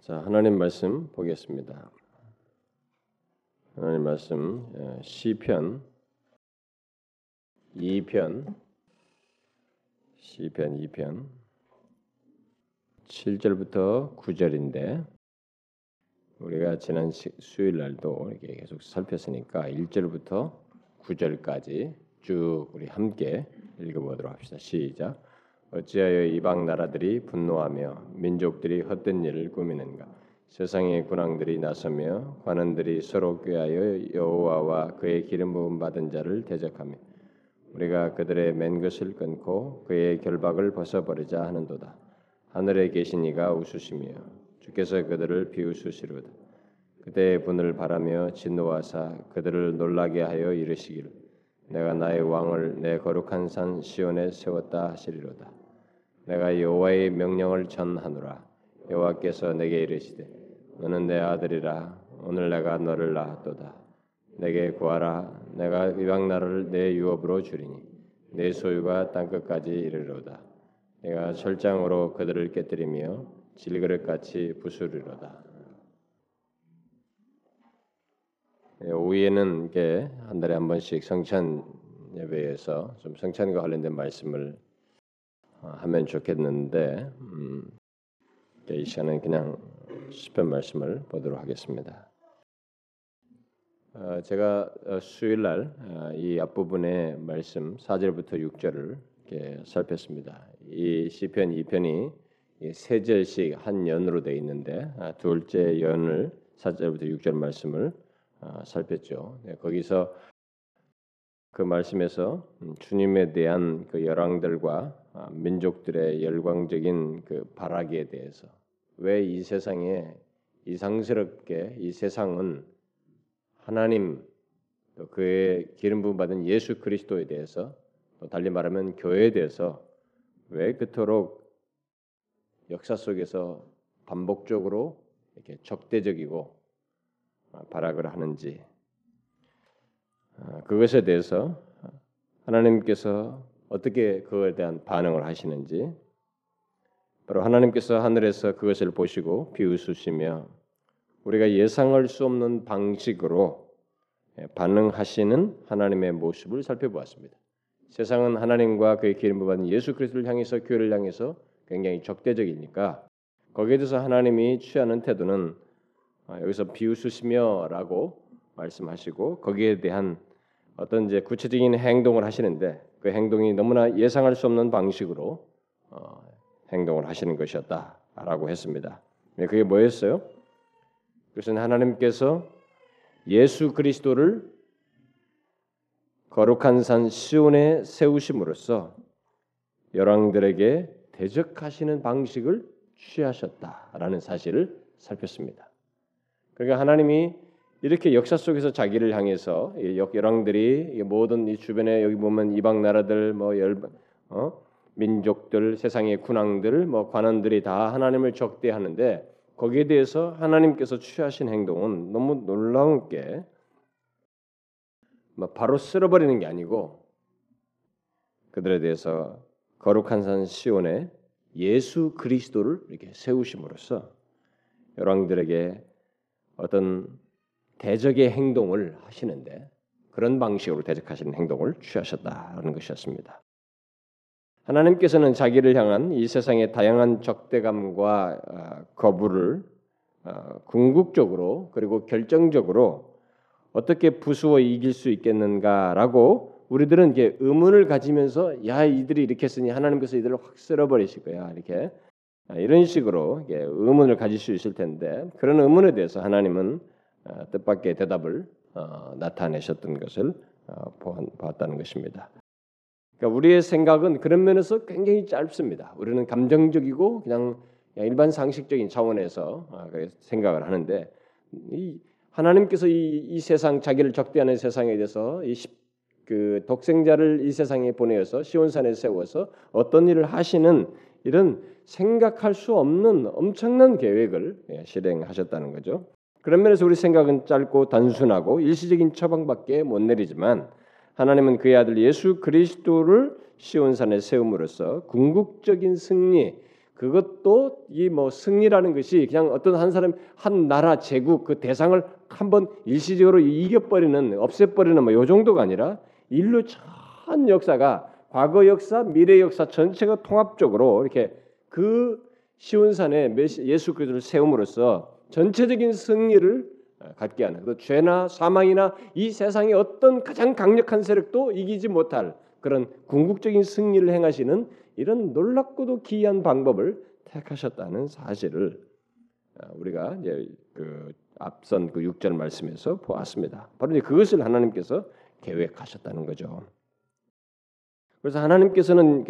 자, 하나님 말씀 보겠습니다. 하나님 말씀 예, 시편 2편 시편 2편 7절부터 9절인데 우리가 지난 수요일 날도 이렇게 계속 살폈으니까 1절부터 9절까지 쭉 우리 함께 읽어보도록 합시다. 시작. 어찌하여 이방 나라들이 분노하며 민족들이 헛된 일을 꾸미는가? 세상의 군왕들이 나서며 관원들이 서로 꾀하여 여호와와 그의 기름 부음 받은 자를 대적하며 우리가 그들의 맨 것을 끊고 그의 결박을 벗어버리자 하는도다. 하늘에 계신 이가 웃으시며 주께서 그들을 비웃으시로다. 그대의 분을 바라며 진노하사 그들을 놀라게 하여 이르시기를 내가 나의 왕을 내 거룩한 산 시온에 세웠다 하시리로다. 내가 여호와의 명령을 전하노라. 여호와께서 내게 이르시되 너는 내 아들이라 오늘 내가 너를 낳았도다. 내게 구하라. 내가 이방 나라를 내 유업으로 주리니 내 소유가 땅 끝까지 이르리로다. 내가 철장으로 그들을 깨뜨리며 질그릇같이 부수리로다. 예, 오후에는 이게 한 달에 한 번씩 성찬 예배에서 좀 성찬과 관련된 말씀을 어, 하면 좋겠는데 음, 이 시간은 그냥 시편 말씀을 보도록 하겠습니다. 어, 제가 어, 수요일 날이 어, 앞부분의 말씀 4절부터 6절을 이렇게 살폈습니다. 이 시편 2편이 세 절씩 한 연으로 되어 있는데 아, 둘째 연을 4절부터 6절 말씀을 어, 살폈죠. 네, 거기서 그 말씀에서 음, 주님에 대한 그 열왕들과 아, 민족들의 열광적인 그 발악에 대해서 왜 이 세상에 이상스럽게 이 세상은 하나님 또 그의 기름 부음 받은 예수 그리스도에 대해서 또 달리 말하면 교회에 대해서 왜 그토록 역사 속에서 반복적으로 이렇게 적대적이고 아, 발악을 하는지 아, 그것에 대해서 하나님께서 어떻게 그거에 대한 반응을 하시는지 바로 하나님께서 하늘에서 그것을 보시고 비웃으시며 우리가 예상할 수 없는 방식으로 예, 반응하시는 하나님의 모습을 살펴보았습니다. 세상은 하나님과 그의 기름 받은 예수 그리스도를 향해서 교회를 향해서 굉장히 적대적이니까 거기에 대해서 하나님이 취하는 태도는 아, 여기서 비웃으시며라고 말씀하시고 거기에 대한 어떤 이제 구체적인 행동을 하시는데 그 행동이 너무나 예상할 수 없는 방식으로 어, 행동을 하시는 것이었다라고 했습니다. 네, 그게 뭐였어요? 그것은 하나님께서 예수 그리스도를 거룩한 산 시온에 세우심으로써 열왕들에게 대적하시는 방식을 취하셨다라는 사실을 살폈습니다. 그러니까 하나님이 이렇게 역사 속에서 자기를 향해서 열왕들이 모든 이 주변에 여기 보면 이방 나라들 뭐열 어? 민족들 세상의 군왕들 뭐 관원들이 다 하나님을 적대하는데 거기에 대해서 하나님께서 취하신 행동은 너무 놀라운 게뭐 바로 쓸어버리는 게 아니고 그들에 대해서 거룩한 산 시온에 예수 그리스도를 이렇게 세우심으로써 열왕들에게 어떤 대적의 행동을 하시는데 그런 방식으로 대적하시는 행동을 취하셨다는 것이었습니다. 하나님께서는 자기를 향한 이 세상의 다양한 적대감과 아, 거부를 아, 궁극적으로 그리고 결정적으로 어떻게 부수어 이길 수 있겠는가라고 우리들은 이게 의문을 가지면서 야 이들이 이렇게 했으니 하나님께서 이들을 확 쓸어버리실 거야 이렇게 아, 이런 식으로 의문을 가질 수 있을 텐데 그런 의문에 대해서 하나님은 어, 뜻밖의 대답을 어, 나타내셨던 것을 어, 보았다는 것입니다. 그러니까 우리의 생각은 그런 면에서 굉장히 짧습니다. 우리는 감정적이고 그냥 일반 상식적인 차원에서 생각을 하는데 하나님께서 이, 이, 세상 자기를 적대하는 세상에 대해서 이 그 독생자를 이 세상에 보내어서 시온산에 세워서 어떤 일을 하시는 이런 생각할 수 없는 엄청난 계획을 예, 실행하셨다는 거죠. 그런 면에서 우리 생각은 짧고 단순하고 일시적인 처방밖에 못 내리지만 하나님은 그의 아들 예수 그리스도를 시온산에 세움으로써 궁극적인 승리, 그것도 이 뭐 승리라는 것이 그냥 어떤 한 사람 한 나라 제국 그 대상을 한번 일시적으로 이겨버리는 없애버리는 뭐 요 정도가 아니라 인류 전 역사가 과거 역사, 미래 역사 전체가 통합적으로 이렇게 그 시온산에 예수 그리스도를 세움으로써 전체적인 승리를 갖게 하는 그 죄나 사망이나 이 세상의 어떤 가장 강력한 세력도 이기지 못할 그런 궁극적인 승리를 행하시는 이런 놀랍고도 기이한 방법을 택하셨다는 사실을 어, 우리가 이제 그 앞선 그 6절 말씀에서 보았습니다. 바로 이제 그것을 하나님께서 계획하셨다는 거죠. 그래서 하나님께서는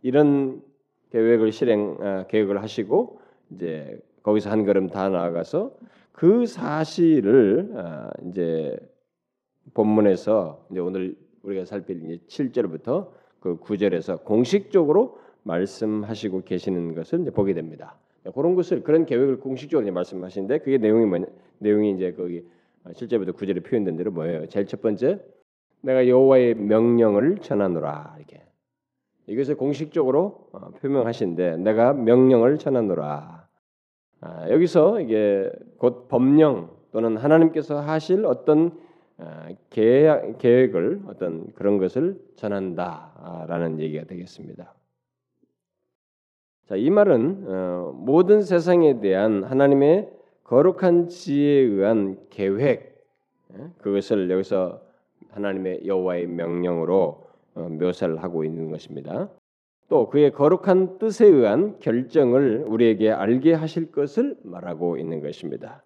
이런 계획을 실행 어, 계획을 하시고 이제 거기서 한 걸음 다 나아가서 그 사실을 어, 이제 본문에서 이제 오늘 우리가 살필 이제 7절부터 그 9절에서 공식적으로 말씀하시고 계시는 것을 이제 보게 됩니다. 그런 것을 그런 계획을 공식적으로 말씀하시는데 그게 내용이 뭐냐? 내용이 이제 거기 7절부터 9절에 표현된 대로 뭐예요? 제일 첫 번째 내가 여호와의 명령을 전하노라 이렇게 이것을 공식적으로 어, 표명하신데 내가 명령을 전하노라 아, 여기서 이게 곧 법령 또는 하나님께서 하실 어떤 아, 계획, 계획을 어떤 그런 것을 전한다라는 얘기가 되겠습니다. 자, 이 말은 어, 모든 세상에 대한 하나님의 거룩한 지혜에 의한 계획 예? 그것을 여기서 하나님의 여호와의 명령으로 어, 묘사를 하고 있는 것입니다. 또 그의 거룩한 뜻에 의한 결정을 우리에게 알게 하실 것을 말하고 있는 것입니다.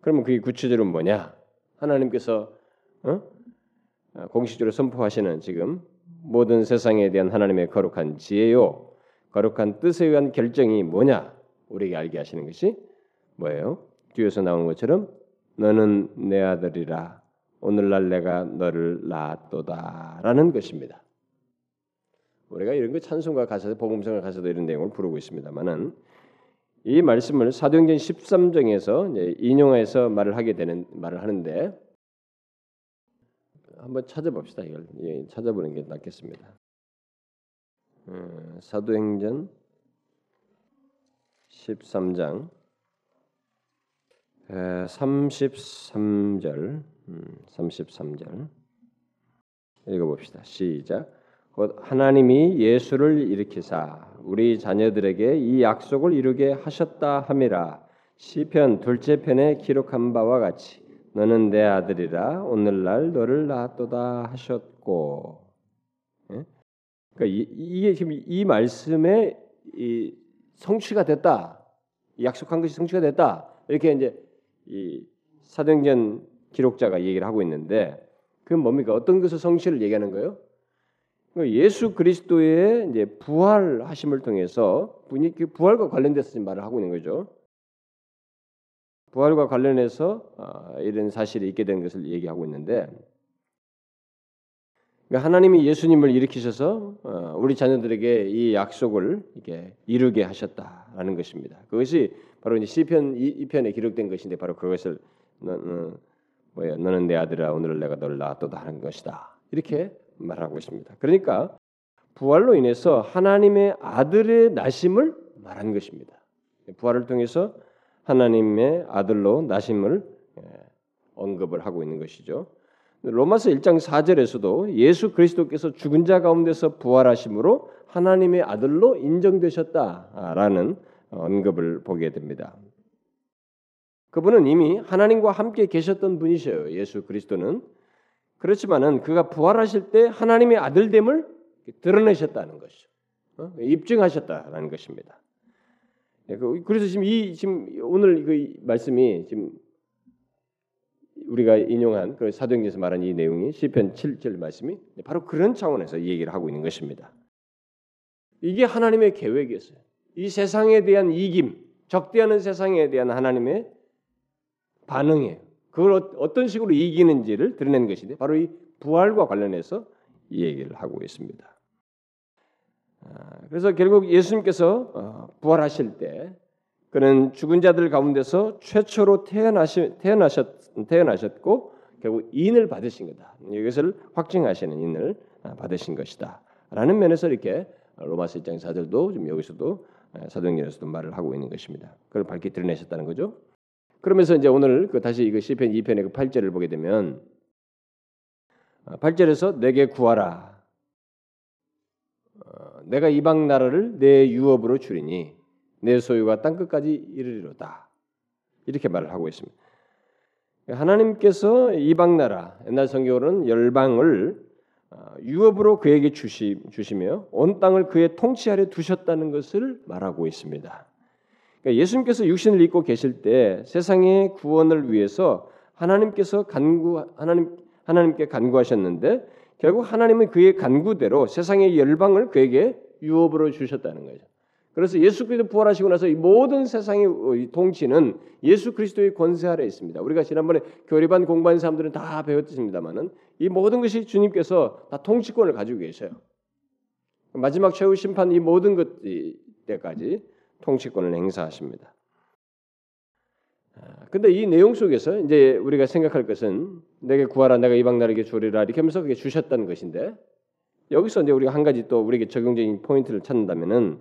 그러면 그게 구체적으로 뭐냐? 하나님께서 어? 어? 공식적으로 선포하시는 지금 모든 세상에 대한 하나님의 거룩한 지혜요, 거룩한 뜻에 의한 결정이 뭐냐? 우리에게 알게 하시는 것이 뭐예요? 뒤에서 나오는 것처럼 너는 내 아들이라 오늘날 내가 너를 낳았도다라는 것입니다. 우리가 이런 거 찬송가 가사도 복음성가 가사도 이런 내용을 부르고 있습니다만은 이 말씀을 사도행전 13장에서 인용해서 말을 하게 되는 말을 하는데 한번 찾아봅시다. 이걸 예, 찾아보는 게 낫겠습니다. 음, 사도행전 13장 33절 음, 33절 읽어봅시다. 시작. 곧 하나님이 예수를 일으키사 우리 자녀들에게 이 약속을 이루게 하셨다 함이라. 시편 둘째 편에 기록한 바와 같이 너는 내 아들이라 오늘날 너를 낳았도다 하셨고. 예? 그러니까 이, 게 지금 이 말씀에 이 성취가 됐다. 약속한 것이 성취가 됐다. 이렇게 이제 이 사도행전 기록자가 얘기를 하고 있는데 그건 뭡니까? 어떤 것을 성취를 얘기하는 거예요? 그 예수 그리스도의 이제 부활하심을 통해서 그 부활과 관련돼서 말을 하고 있는 거죠. 부활과 관련해서 아, 이런 사실이 있게 된 것을 얘기하고 있는데 그러니까 하나님이 예수님을 일으키셔서 어, 우리 자녀들에게 이 약속을 이렇게 이루게 하셨다라는 것입니다. 그것이 바로 이제 시편 2편에 기록된 것인데 바로 그것을 너, 너, 뭐야 너는 내 아들아 오늘 내가 너를 낳았도다 하는 것이다. 이렇게 말하고 있습니다. 그러니까 부활로 인해서 하나님의 아들의 나심을 말한 것입니다. 부활을 통해서 하나님의 아들로 나심을 예, 언급을 하고 있는 것이죠. 로마서 1장 4절에서도 예수 그리스도께서 죽은 자 가운데서 부활하심으로 하나님의 아들로 인정되셨다라는 언급을 보게 됩니다. 그분은 이미 하나님과 함께 계셨던 분이셔요. 예수 그리스도는 그렇지만은 그가 부활하실 때 하나님의 아들됨을 드러내셨다는 것이죠. 어? 입증하셨다는 것입니다. 예, 그, 그래서 지금 이 지금 오늘 그 말씀이 지금 우리가 인용한 그 사도행전에서 말한 이 내용이 시편 7절 말씀이 바로 그런 차원에서 이 얘기를 하고 있는 것입니다. 이게 하나님의 계획이었어요. 이 세상에 대한 이김, 적대하는 세상에 대한 하나님의 반응이에요. 그걸 어, 어떤 식으로 이기는지를 드러내는 것인데 바로 이 부활과 관련해서 이 얘기를 하고 있습니다. 아, 그래서 결국 예수님께서 어, 부활하실 때 그는 죽은 자들 가운데서 최초로 태어나시, 태어나셨, 태어나셨고 결국 인을 받으신 거다. 이것을 확증하시는 인을 아, 받으신 것이다. 라는 면에서 이렇게 로마서 입장 사들도 좀 여기서도 사도행전에서도 말을 하고 있는 것입니다. 그걸 밝히 드러내셨다는 거죠. 그러면서 이제 오늘 그 다시 이거 시편 2편의 그 8절을 보게 되면 8절에서 내게 구하라. 어, 내가 이방 나라를 내 유업으로 줄이니 내 소유가 땅 끝까지 이르리로다. 이렇게 말을 하고 있습니다. 하나님께서 이방 나라 옛날 성경으로는 열방을 어, 유업으로 그에게 주시, 주시며 온 땅을 그의 통치하려 두셨다는 것을 말하고 있습니다. 그러니까 예수님께서 육신을 입고 계실 때 세상의 구원을 위해서 하나님께서 간구 하나님 하나님께 간구하셨는데 결국 하나님은 그의 간구대로 세상의 열방을 그에게 유업으로 주셨다는 거죠. 그래서 예수 그리스도 부활하시고 나서 이 모든 세상의 통치는 예수 그리스도의 권세 아래 있습니다. 우리가 지난번에 교리반 공부한 사람들은 다 배웠습니다만은 이 모든 것이 주님께서 다 통치권을 가지고 계셔요. 마지막 최후 심판 이 모든 것 때까지 통치권을 행사하십니다. 아, 근데 이 내용 속에서 이제 우리가 생각할 것은 내게 구하라 내가 이방 나라에게 주리라 이렇게 하면서 그게 주셨다는 것인데 여기서 이제 우리가 한 가지 또 우리에게 적용적인 포인트를 찾는다면은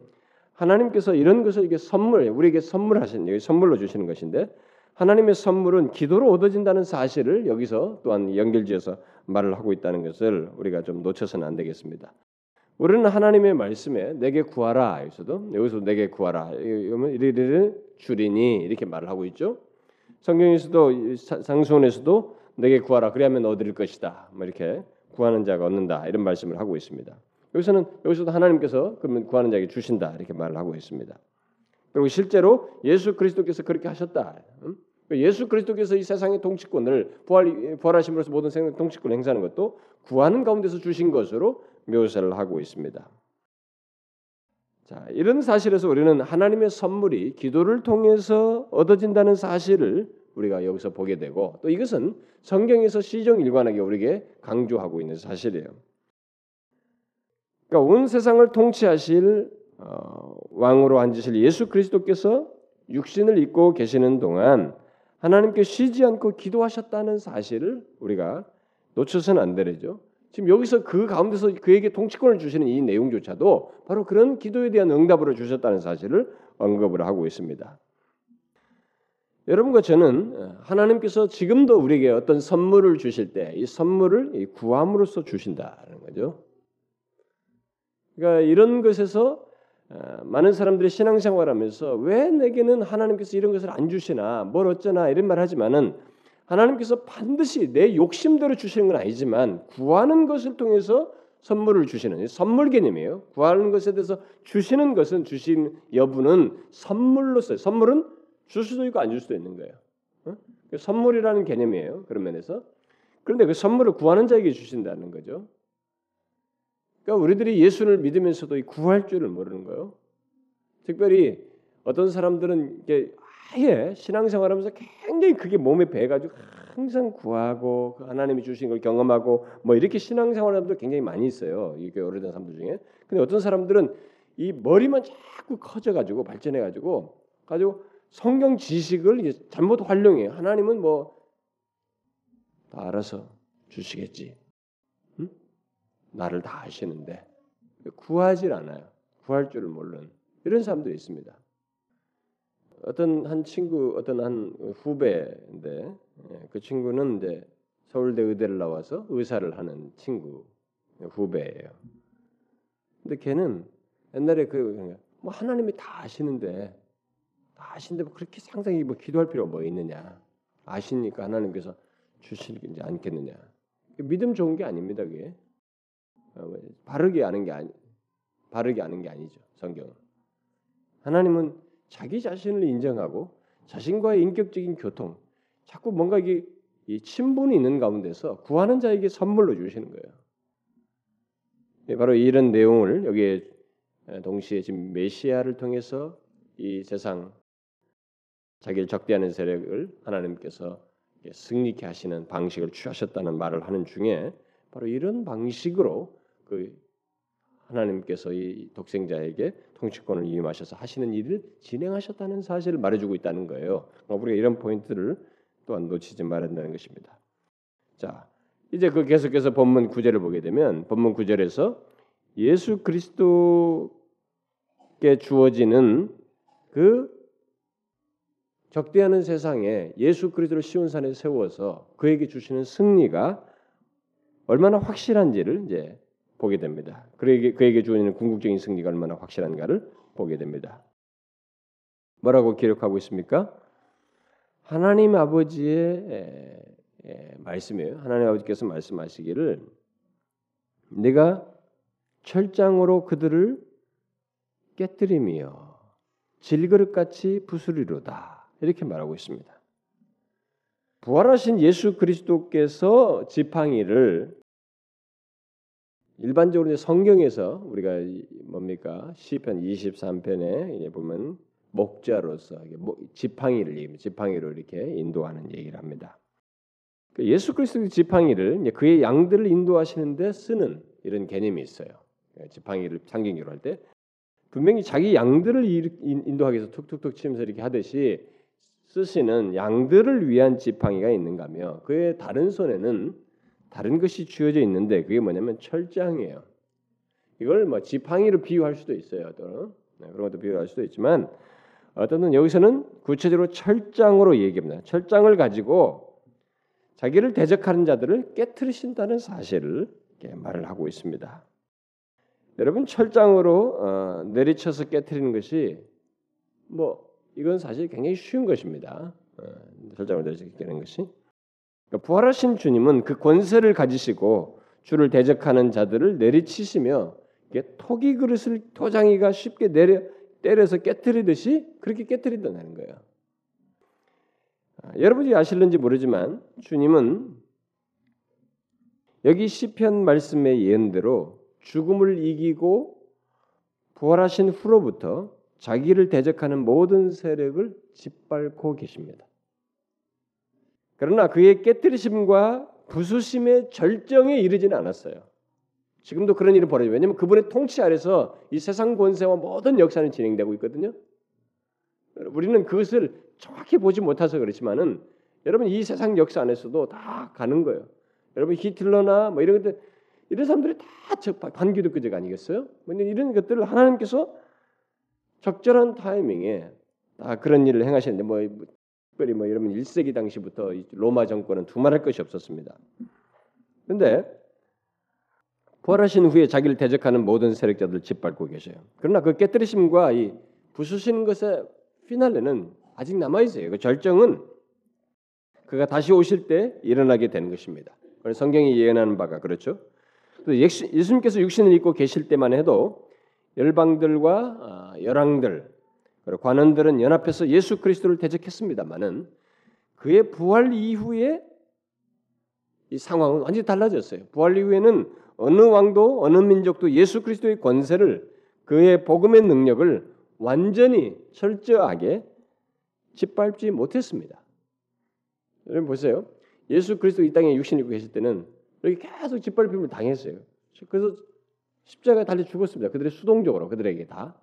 하나님께서 이런 것을 이게 선물 우리에게 선물하신 여기 선물로 주시는 것인데 하나님의 선물은 기도로 얻어진다는 사실을 여기서 또한 연결지어서 말을 하고 있다는 것을 우리가 좀 놓쳐서는 안 되겠습니다. 우리는 하나님의 말씀에 내게 구하라 여기서도 여기서 내게 구하라 이러면 이르르 주리니 이렇게 말을 하고 있죠. 성경에서도 상수원에서도 내게 구하라 그리하면 얻을 것이다. 뭐 이렇게 구하는 자가 얻는다 이런 말씀을 하고 있습니다. 여기서는 여기서도 하나님께서 그러면 구하는 자에게 주신다 이렇게 말을 하고 있습니다. 그리고 실제로 예수 그리스도께서 그렇게 하셨다. 예수 그리스도께서 이 세상의 통치권을 부활 부활하심으로써 모든 생명 통치권을 행사하는 것도 구하는 가운데서 주신 것으로 묘사를 하고 있습니다. 자, 이런 사실에서 우리는 하나님의 선물이 기도를 통해서 얻어진다는 사실을 우리가 여기서 보게 되고 또 이것은 성경에서 시정 일관하게 우리에게 강조하고 있는 사실이에요. 그러니까 온 세상을 통치하실 어, 왕으로 앉으실 예수 그리스도께서 육신을 입고 계시는 동안 하나님께 쉬지 않고 기도하셨다는 사실을 우리가 놓쳐서는 안 되죠. 지금 여기서 그 가운데서 그에게 통치권을 주시는 이 내용조차도 바로 그런 기도에 대한 응답으로 주셨다는 사실을 언급을 하고 있습니다. 여러분과 저는 하나님께서 지금도 우리에게 어떤 선물을 주실 때 이 선물을 구함으로써 주신다는 거죠. 그러니까 이런 것에서 많은 사람들이 신앙생활하면서 왜 내게는 하나님께서 이런 것을 안 주시나 뭘 어쩌나 이런 말 하지만은 하나님께서 반드시 내 욕심대로 주시는 건 아니지만 구하는 것을 통해서 선물을 주시는 선물 개념이에요. 구하는 것에 대해서 주시는 것은 주신 여부는 선물로서 선물은 줄 수도 있고 안 줄 수도 있는 거예요. 어? 선물이라는 개념이에요. 그런 면에서 그런데 그 선물을 구하는 자에게 주신다는 거죠. 그러니까 우리들이 예수를 믿으면서도 구할 줄을 모르는 거예요. 특별히 어떤 사람들은 이게 아예 신앙생활하면서 굉장히 그게 몸에 배가지고 항상 구하고 그 하나님이 주신 걸 경험하고 뭐 이렇게 신앙생활하는 분들 굉장히 많이 있어요. 이게 오래된 사람들 중에. 근데 어떤 사람들은 이 머리만 자꾸 커져가지고 발전해가지고 가지고 성경 지식을 잘못 활용해. 하나님은 뭐 다 알아서 주시겠지. 응? 나를 다 아시는데 구하질 않아요. 구할 줄을 모르는 이런 사람들이 있습니다. 어떤 한 친구 어떤 한 후배인데 예, 그 친구는 이제 서울대 의대를 나와서 의사를 하는 친구 후배예요. 근데 걔는 옛날에 그 뭐 하나님이 다 아시는데 다 아시는데 뭐 그렇게 상상이 뭐 기도할 필요가 뭐 있느냐. 아시니까 하나님께서 주시지 않겠느냐. 믿음 좋은 게 아닙니다 그게. 어, 뭐 바르게 아는 게 아니 바르게 아는 게 아니죠 성경은. 하나님은 자기 자신을 인정하고 자신과의 인격적인 교통, 자꾸 뭔가 이게 이 친분이 있는 가운데서 구하는 자에게 선물로 주시는 거예요. 예, 바로 이런 내용을 여기에 동시에 지금 메시아를 통해서 이 세상 자기를 적대하는 세력을 하나님께서 승리케 하시는 방식을 취하셨다는 말을 하는 중에 바로 이런 방식으로 그 하나님께서 이 독생자에게 통치권을 위임하셔서 하시는 일을 진행하셨다는 사실을 말해주고 있다는 거예요. 우리가 이런 포인트를 또한 놓치지 말아야 는 것입니다. 자, 이제 그 계속해서 본문 구절을 보게 되면 본문 구절에서 예수 그리스도께 주어지는 그 적대하는 세상에 예수 그리스도를 시온산에 세워서 그에게 주시는 승리가 얼마나 확실한지를 이제 보게 됩니다. 그에게 그에게 주어지는 궁극적인 승리가 얼마나 확실한가를 보게 됩니다. 뭐라고 기록하고 있습니까? 하나님 아버지의 말씀이에요. 하나님 아버지께서 말씀하시기를 내가 철장으로 그들을 깨뜨리며 질그릇같이 부수리로다. 이렇게 말하고 있습니다. 부활하신 예수 그리스도께서 지팡이를 일반적으로 성경에서 우리가 뭡니까 시편 23편에 보면 목자로서 지팡이를 얘기합니다. 지팡이로 이렇게 인도하는 얘기를 합니다. 그 예수 그리스도의 지팡이를 그의 양들을 인도하시는데 쓰는 이런 개념이 있어요. 지팡이를 상징적으로 할 때 분명히 자기 양들을 인도하기 위해서 툭툭툭 치면서 이렇게 하듯이 쓰시는 양들을 위한 지팡이가 있는가며 그의 다른 손에는 다른 것이 쥐어져 있는데 그게 뭐냐면 철장이에요. 이걸 뭐 지팡이로 비유할 수도 있어요. 또 네, 그런 것도 비유할 수도 있지만 어떤 여기서는 구체적으로 철장으로 얘기합니다. 철장을 가지고 자기를 대적하는 자들을 깨뜨리신다는 사실을 말을 하고 있습니다. 여러분 철장으로 어, 내리쳐서 깨뜨리는 것이 뭐 이건 사실 굉장히 쉬운 것입니다. 어, 철장으로 내리쳐 깨는 것이 그러니까 부활하신 주님은 그 권세를 가지시고 주를 대적하는 자들을 내리치시며 토기 그릇을 토장이가 쉽게 내려 때려서 깨뜨리듯이 그렇게 깨뜨린다는 거예요. 아, 여러분이 아실는지 모르지만 주님은 여기 시편 말씀의 예언대로 죽음을 이기고 부활하신 후로부터 자기를 대적하는 모든 세력을 짓밟고 계십니다. 그러나 그의 깨뜨리심과 부수심의 절정에 이르지는 않았어요. 지금도 그런 일이 벌어져요. 왜냐하면 그분의 통치 아래서 이 세상 권세와 모든 역사는 진행되고 있거든요. 우리는 그것을 정확히 보지 못해서 그렇지만은 여러분 이 세상 역사 안에서도 다 가는 거예요. 여러분 히틀러나 뭐 이런 것들 이런 사람들이 다 반기독교적 아니겠어요? 근데 이런 것들을 하나님께서 적절한 타이밍에 다 그런 일을 행하시는데 뭐 특별히 뭐 여러분 1세기 당시부터 로마 정권은 두말할 것이 없었습니다. 그런데 부활하신 후에 자기를 대적하는 모든 세력자들을 짓밟고 계셔요. 그러나 그 깨뜨리심과 이 부수시는 것의 피날레는 아직 남아 있어요. 그 절정은 그가 다시 오실 때 일어나게 되는 것입니다. 성경이 예언하는 바가 그렇죠. 예수님께서 육신을 입고 계실 때만 해도 열방들과 아, 열왕들 그리고 관원들은 연합해서 예수 그리스도를 대적했습니다만은 그의 부활 이후에 이 상황은 완전히 달라졌어요. 부활 이후에는 어느 왕도 어느 민족도 예수 그리스도의 권세를 그의 복음의 능력을 완전히 철저하게 짓밟지 못했습니다. 여러분 보세요. 예수 그리스도 이 땅에 육신 입고 계실 때는 이렇게 계속 짓밟힘을 당했어요. 그래서 십자가에 달려 죽었습니다. 그들의 수동적으로 그들에게 다.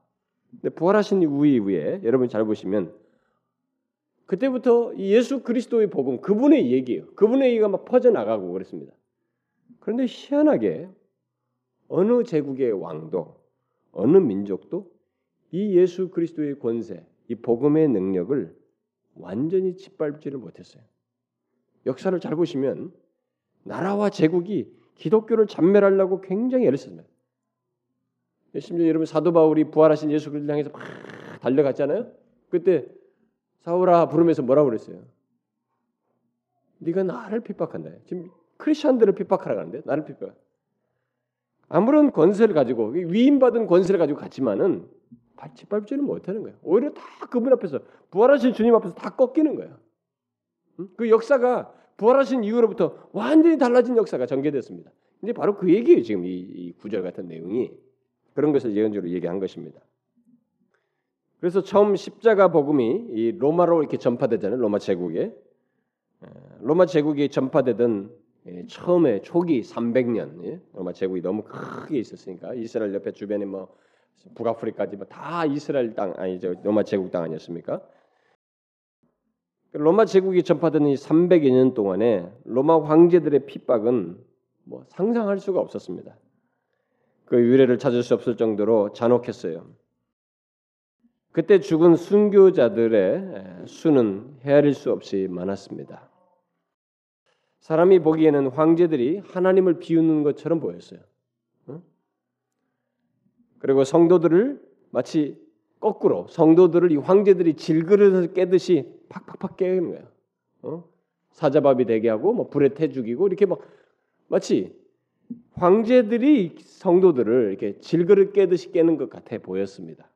근데 부활하신 이후에 여러분 잘 보시면 그때부터 예수 그리스도의 복음 그분의 얘기예요. 그분의 얘기가 막 퍼져 나가고 그랬습니다. 그런데 희한하게 어느 제국의 왕도 어느 민족도 이 예수 그리스도의 권세, 이 복음의 능력을 완전히 짓밟지를 못했어요. 역사를 잘 보시면 나라와 제국이 기독교를 잔멸하려고 굉장히 애를 씁니다. 심지어 여러분 사도 바울이 부활하신 예수 그리스도를 향해서 막 달려갔잖아요. 그때 사울아 부르면서 뭐라고 그랬어요? 네가 나를 핍박한다. 지금 크리스천들을 핍박하라 가는데 나를 핍박. 아무런 권세를 가지고 위임받은 권세를 가지고 갔지만은 짓밟지는 못하는 거예요. 오히려 다 그분 앞에서 부활하신 주님 앞에서 다 꺾이는 거예요. 그 역사가 부활하신 이후로부터 완전히 달라진 역사가 전개됐습니다. 근데 바로 그 얘기예요. 지금 이, 이 구절 같은 내용이 그런 것을 예언적으로 얘기한 것입니다. 그래서 처음 십자가 복음이 이 로마로 이렇게 전파되잖아요. 로마 제국에 로마 제국이 전파되던 예, 처음에 초기 300년 예? 로마 제국이 너무 크게 있었으니까 이스라엘 옆에 주변에 뭐 북아프리카지 뭐 다 이스라엘 땅 아니죠 로마 제국 땅 아니었습니까? 로마 제국이 전파되는 이 300여 년 동안에 로마 황제들의 핍박은 뭐 상상할 수가 없었습니다. 그 유래를 찾을 수 없을 정도로 잔혹했어요. 그때 죽은 순교자들의 수는 헤아릴 수 없이 많았습니다. 사람이 보기에는 황제들이 하나님을 비웃는 것처럼 보였어요. 그리고 성도들을 마치 거꾸로 성도들을 이 황제들이 질그릇을 깨듯이 팍팍팍 깨는 거예요. 어? 사자밥이 되게 하고 뭐 불에 태 죽이고 이렇게 막 마치 황제들이 성도들을 이렇게 질그릇 깨듯이 깨는 것 같아 보였습니다.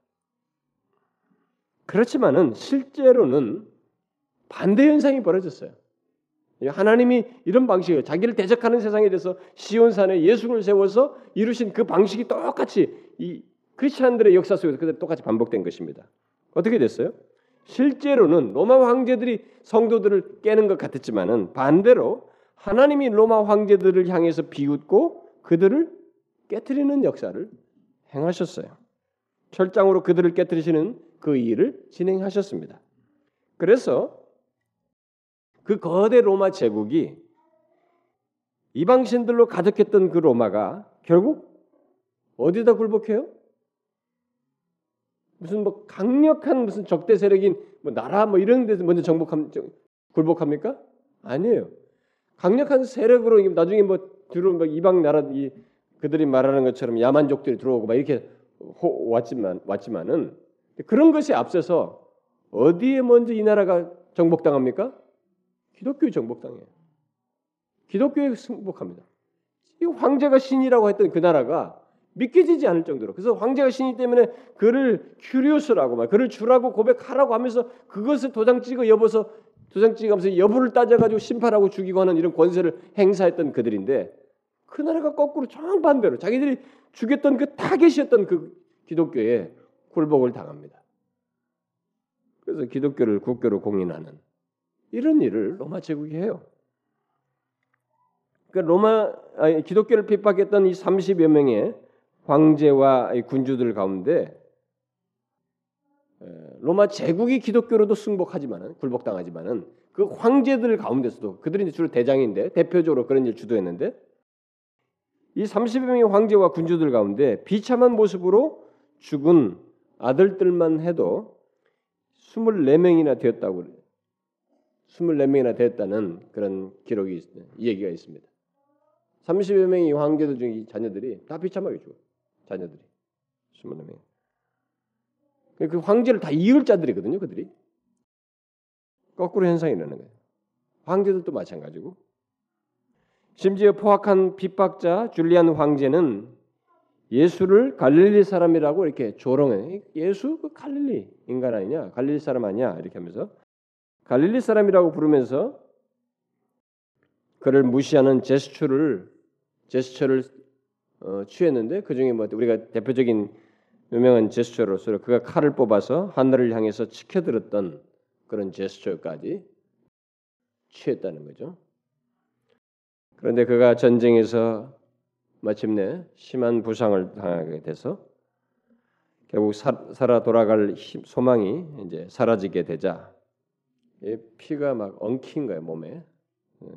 그렇지만은 실제로는 반대 현상이 벌어졌어요. 하나님이 이런 방식을 자기를 대적하는 세상에 대해서 시온산에 예수를 세워서 이루신 그 방식이 똑같이 이 크리스천들의 역사 속에서 그대로 똑같이 반복된 것입니다. 어떻게 됐어요? 실제로는 로마 황제들이 성도들을 깨는 것 같았지만은 반대로 하나님이 로마 황제들을 향해서 비웃고 그들을 깨뜨리는 역사를 행하셨어요. 철장으로 그들을 깨뜨리시는 그 일을 진행하셨습니다. 그래서 그 거대 로마 제국이 이방신들로 가득했던 그 로마가 결국 어디다 굴복해요? 무슨 뭐 강력한 무슨 적대 세력인 뭐 나라 뭐 이런 데서 먼저 정복함 굴복합니까? 아니에요. 강력한 세력으로 나중에 뭐 들어온 뭐 이방 나라 이 그들이 말하는 것처럼 야만족들이 들어오고 막 이렇게 호, 왔지만 왔지만은 그런 것이 앞서서 어디에 먼저 이 나라가 정복당합니까? 기독교에 정복당해요. 기독교에 승복합니다. 이 황제가 신이라고 했던 그 나라가 믿겨지지 않을 정도로 그래서 황제가 신이 때문에 그를 큐리오스라고 막 그를 주라고 고백하라고 하면서 그것을 도장 찍어 여보서 찍으면서 여부를 따져가지고 심판하고 죽이고 하는 이런 권세를 행사했던 그들인데 그 나라가 거꾸로 정반대로 자기들이 죽였던 그 타겟이었던 그 기독교에 굴복을 당합니다. 그래서 기독교를 국교로 공인하는 이런 일을 로마 제국이 해요. 그 로마 아니, 기독교를 핍박했던 이 30여 명의 황제와 군주들 가운데 로마 제국이 기독교로도 승복하지만은 굴복당하지만은 그 황제들 가운데서도 그들이 주로 대장인데 대표적으로 그런 일 주도했는데 이 30여 명의 황제와 군주들 가운데 비참한 모습으로 죽은 아들들만 해도 24명이나 되었다고 그래요. 24명이나 되었다는 그런 기록이 이 얘기가 있습니다. 30여 명의 황제들 중에 자녀들이 다 비참하게 죽어요. 자녀들이 24명. 그 황제를 다 이을 자들이거든요, 그들이. 거꾸로 현상이 일어나는 거예요. 황제들도 마찬가지고. 심지어 포악한 핍박자 줄리안 황제는 예수를 갈릴리 사람이라고 이렇게 조롱해. 예수 그 갈릴리 인간 아니냐? 갈릴리 사람 아니냐? 이렇게 하면서 갈릴리 사람이라고 부르면서 그를 무시하는 제스처를 제스처를 어, 취했는데 그 중에 뭐 우리가 대표적인 유명한 제스처로서 그가 칼을 뽑아서 하늘을 향해서 치켜들었던 그런 제스처까지 취했다는 거죠. 그런데 그가 전쟁에서 마침내 심한 부상을 당하게 돼서 결국 살아 돌아갈 소망이 이제 사라지게 되자 피가 막 엉킨 거예요 몸에 예.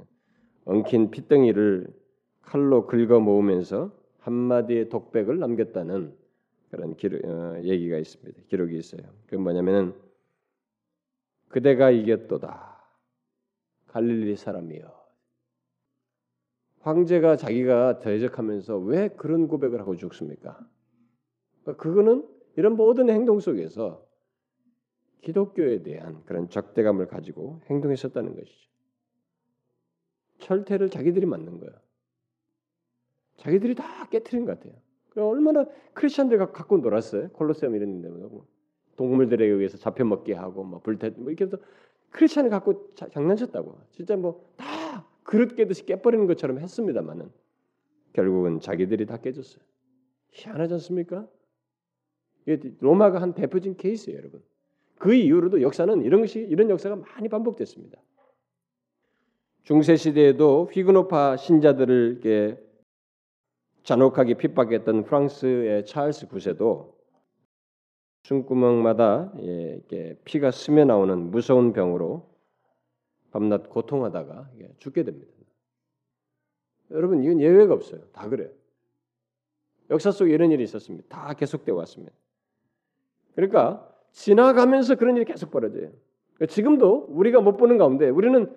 엉킨 피덩이를 칼로 긁어 모으면서 한 마디의 독백을 남겼다는 그런 기록, 어, 얘기가 있습니다. 기록이 있어요. 그 뭐냐면은 그대가 이겼도다. 갈릴리 사람이여. 황제가 자기가 대적하면서 왜 그런 고백을 하고 죽습니까? 그거는 이런 모든 행동 속에서 기독교에 대한 그런 적대감을 가지고 행동했었다는 것이죠. 철퇴를 자기들이 만든 거야. 자기들이 다 깨트린 것 같아요. 얼마나 크리스천들과 갖고 놀았어요. 콜로세움 이런 데뭐 동물들에 의해서 잡혀 먹게 하고 뭐 불태 뭐 이렇게 해서 크리스천을 갖고 자, 장난쳤다고. 진짜 뭐 다 그릇 깨듯이 깨버리는 것처럼 했습니다만은 결국은 자기들이 다 깨졌어요. 희한하지 않습니까? 이게 로마가 한 대표적인 케이스예요, 여러분. 그 이후로도 역사는 이런 것이 이런 역사가 많이 반복됐습니다. 중세 시대에도 휘그노파 신자들을 잔혹하게 핍박했던 프랑스의 찰스 9세도 숨구멍마다 이렇게 피가 스며 나오는 무서운 병으로 밤낮 고통하다가 죽게 됩니다. 여러분 이건 예외가 없어요. 다 그래요. 역사 속에 이런 일이 있었습니다. 다 계속되어 왔습니다. 그러니까 지나가면서 그런 일이 계속 벌어져요. 그러니까 지금도 우리가 못 보는 가운데 우리는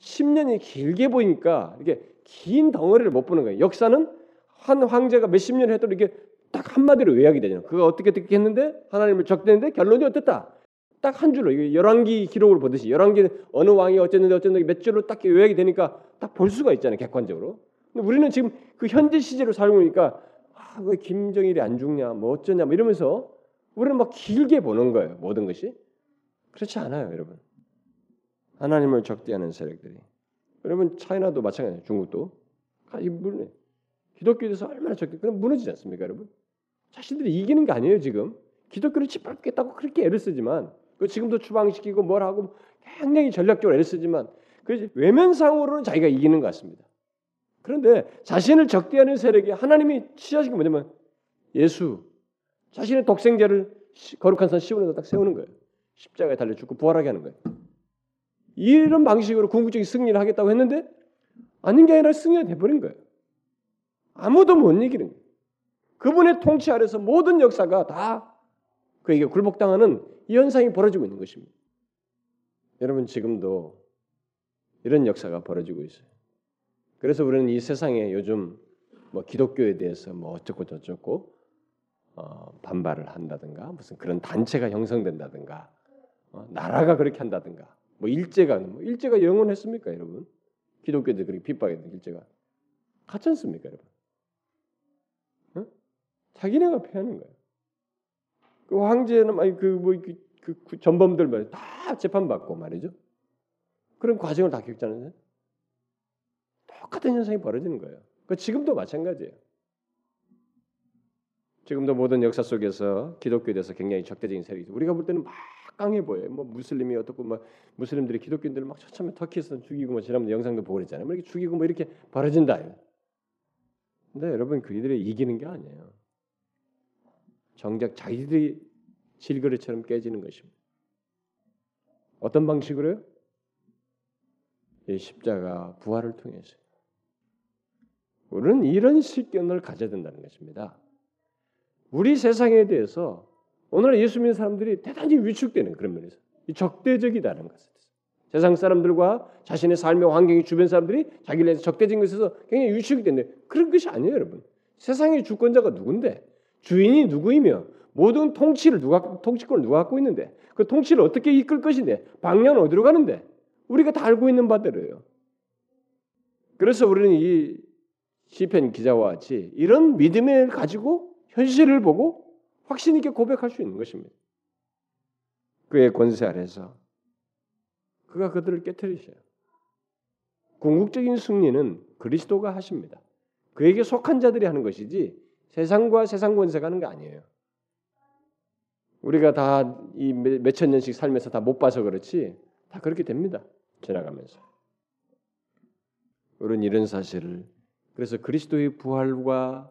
10년이 길게 보이니까 이게 긴 덩어리를 못 보는 거예요. 역사는 한 황제가 몇십 년 해도 이게 딱 한마디로 요약이 되잖아요. 그가 어떻게 어떻게 했는데 하나님을 적대는데 결론이 어땠다. 딱 한 줄로 열왕기 기록을 보듯이 열왕기 어느 왕이 어쨌는데 어쨌는데 몇 줄로 딱 요약이 되니까 딱 볼 수가 있잖아요. 객관적으로. 근데 우리는 지금 그 현재 시제로 살고 있으니까 아, 왜 김정일이 안 죽냐, 뭐 어쩌냐, 뭐 이러면서 우리는 막 길게 보는 거예요. 모든 것이 그렇지 않아요, 여러분. 하나님을 적대하는 세력들이. 여러분 차이나도 마찬가지예요. 중국도. 아, 이 물론 기독교에 대해서 얼마나 적대, 그럼 무너지지 않습니까, 여러분? 자신들이 이기는 게 아니에요, 지금. 기독교를 짓밟겠다고 그렇게 애를 쓰지만, 그 지금도 추방시키고 뭘 하고 굉장히 전략적으로 애를 쓰지만, 그 외면상으로는 자기가 이기는 것 같습니다. 그런데 자신을 적대하는 세력이 하나님이 취하신 게 뭐냐면 예수, 자신의 독생자를 거룩한 산 시온에다 딱 세우는 거예요. 십자가에 달려 죽고 부활하게 하는 거예요. 이런 방식으로 궁극적인 승리를 하겠다고 했는데 아닌 게 아니라 승리가 돼버린 거예요. 아무도 못 이기는. 그분의 통치 아래서 모든 역사가 다 그에게 굴복당하는 이 현상이 벌어지고 있는 것입니다. 여러분 지금도 이런 역사가 벌어지고 있어요. 그래서 우리는 이 세상에 요즘 뭐 기독교에 대해서 뭐 어쩌고 저쩌고 어, 반발을 한다든가 무슨 그런 단체가 형성된다든가 어, 나라가 그렇게 한다든가 뭐 일제가 뭐 일제가 영원했습니까, 여러분? 기독교들 그렇게 핍박했던 일제가 가지 않습니까, 여러분? 어? 자기네가 패하는 거예요. 그 황제는 아니 그뭐 그, 그, 그, 전범들 말이야 다 재판 받고 말이죠. 그런 과정을 다 겪잖아요. 똑같은 현상이 벌어지는 거예요. 그 지금도 마찬가지예요. 지금도 모든 역사 속에서 기독교에 대해서 굉장히 적대적인 세력이 있어요. 우리가 볼 때는 막 강해 보여요. 뭐 무슬림이 어떻고 막 무슬림들이 기독교인들을 막 처참히 터키에서 죽이고 뭐 지난번 영상도 보고 그랬잖아요. 뭐 이렇게 죽이고 뭐 이렇게 벌어진다. 근데 여러분 그들이 이기는 게 아니에요. 정작 자기들이 질그릇처럼 깨지는 것입니다. 어떤 방식으로요? 이 십자가 부활을 통해서 우리는 이런 실견을 가져야 된다는 것입니다. 우리 세상에 대해서 오늘 예수 믿는 사람들이 대단히 위축되는 그런 면에서 적대적이다는 것을 세상 사람들과 자신의 삶의 환경이 주변 사람들이 자기를 적대적인 것에서 굉장히 위축이 되는데 그런 것이 아니에요, 여러분. 세상의 주권자가 누군데 주인이 누구이며 모든 통치를 누가 통치권을 누가 갖고 있는데 그 통치를 어떻게 이끌 것인데 방향은 어디로 가는데 우리가 다 알고 있는 바대로요. 그래서 우리는 이 시편 기자와 같이 이런 믿음을 가지고 현실을 보고 확신 있게 고백할 수 있는 것입니다. 그의 권세 아래서 그가 그들을 깨뜨리셔요. 궁극적인 승리는 그리스도가 하십니다. 그에게 속한 자들이 하는 것이지 세상과 세상 권세가 하는 게 아니에요. 우리가 다 이 몇천 년씩 살면서 다 못 봐서 그렇지 다 그렇게 됩니다. 지나가면서. 우리는 이런 사실을 그래서 그리스도의 부활과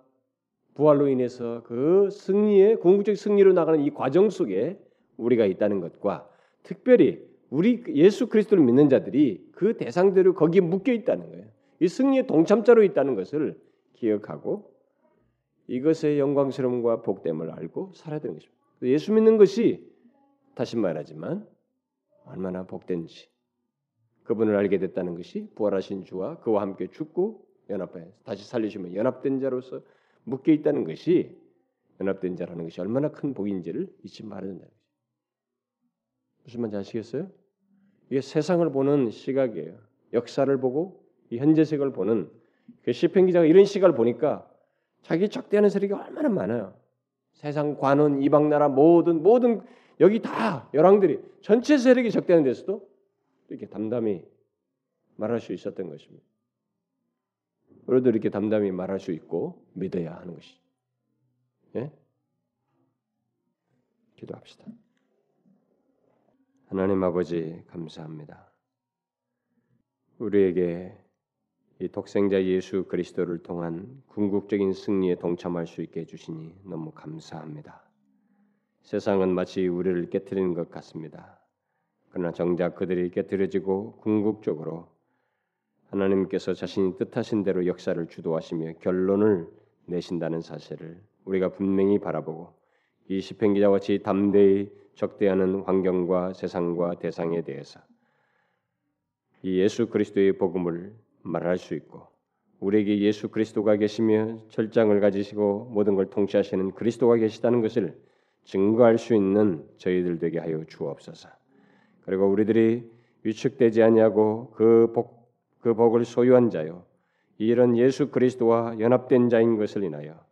부활로 인해서 그 승리의 궁극적 승리로 나가는 이 과정 속에 우리가 있다는 것과 특별히 우리 예수 그리스도를 믿는 자들이 그 대상대로 거기에 묶여 있다는 거예요. 이 승리의 동참자로 있다는 것을 기억하고 이것의 영광스러움과 복됨을 알고 살아야 되는 것입니다. 예수 믿는 것이 다시 말하지만 얼마나 복된지 그분을 알게 됐다는 것이 부활하신 주와 그와 함께 죽고 연합해 다시 살리시면 연합된 자로서 묶여 있다는 것이 연합된 자라는 것이 얼마나 큰 복인지를 잊지 말아야 된다. 무슨 말인지 아시겠어요? 이게 세상을 보는 시각이에요. 역사를 보고 이 현재색을 보는 그 시편 기자가 이런 시각을 보니까 자기 적대하는 세력이 얼마나 많아요. 세상 관원 이방 나라 모든 모든 여기 다 열왕들이 전체 세력이 적대하는 데서도 이렇게 담담히 말할 수 있었던 것입니다. 우리도 이렇게 담담히 말할 수 있고 믿어야 하는 것이. 예? 기도합시다. 하나님 아버지 감사합니다. 우리에게 이 독생자 예수 그리스도를 통한 궁극적인 승리에 동참할 수 있게 해주시니 너무 감사합니다. 세상은 마치 우리를 깨뜨리는 것 같습니다. 그러나 정작 그들이 깨뜨려지고 궁극적으로 하나님께서 자신이 뜻하신 대로 역사를 주도하시며 결론을 내신다는 사실을 우리가 분명히 바라보고 이 시편 기자와 같이 담대히 적대하는 환경과 세상과 대상에 대해서 이 예수 그리스도의 복음을 말할 수 있고 우리에게 예수 그리스도가 계시며 절장을 가지시고 모든 걸 통치하시는 그리스도가 계시다는 것을 증거할 수 있는 저희들 되게 하여 주옵소서. 그리고 우리들이 위축되지 아니하고 그 복, 그 복을 소유한 자요. 이런 예수 그리스도와 연합된 자인 것을 인하여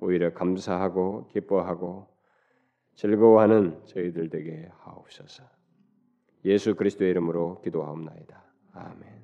오히려 감사하고 기뻐하고 즐거워하는 저희들 되게 하옵소서. 예수 그리스도의 이름으로 기도하옵나이다. 아멘.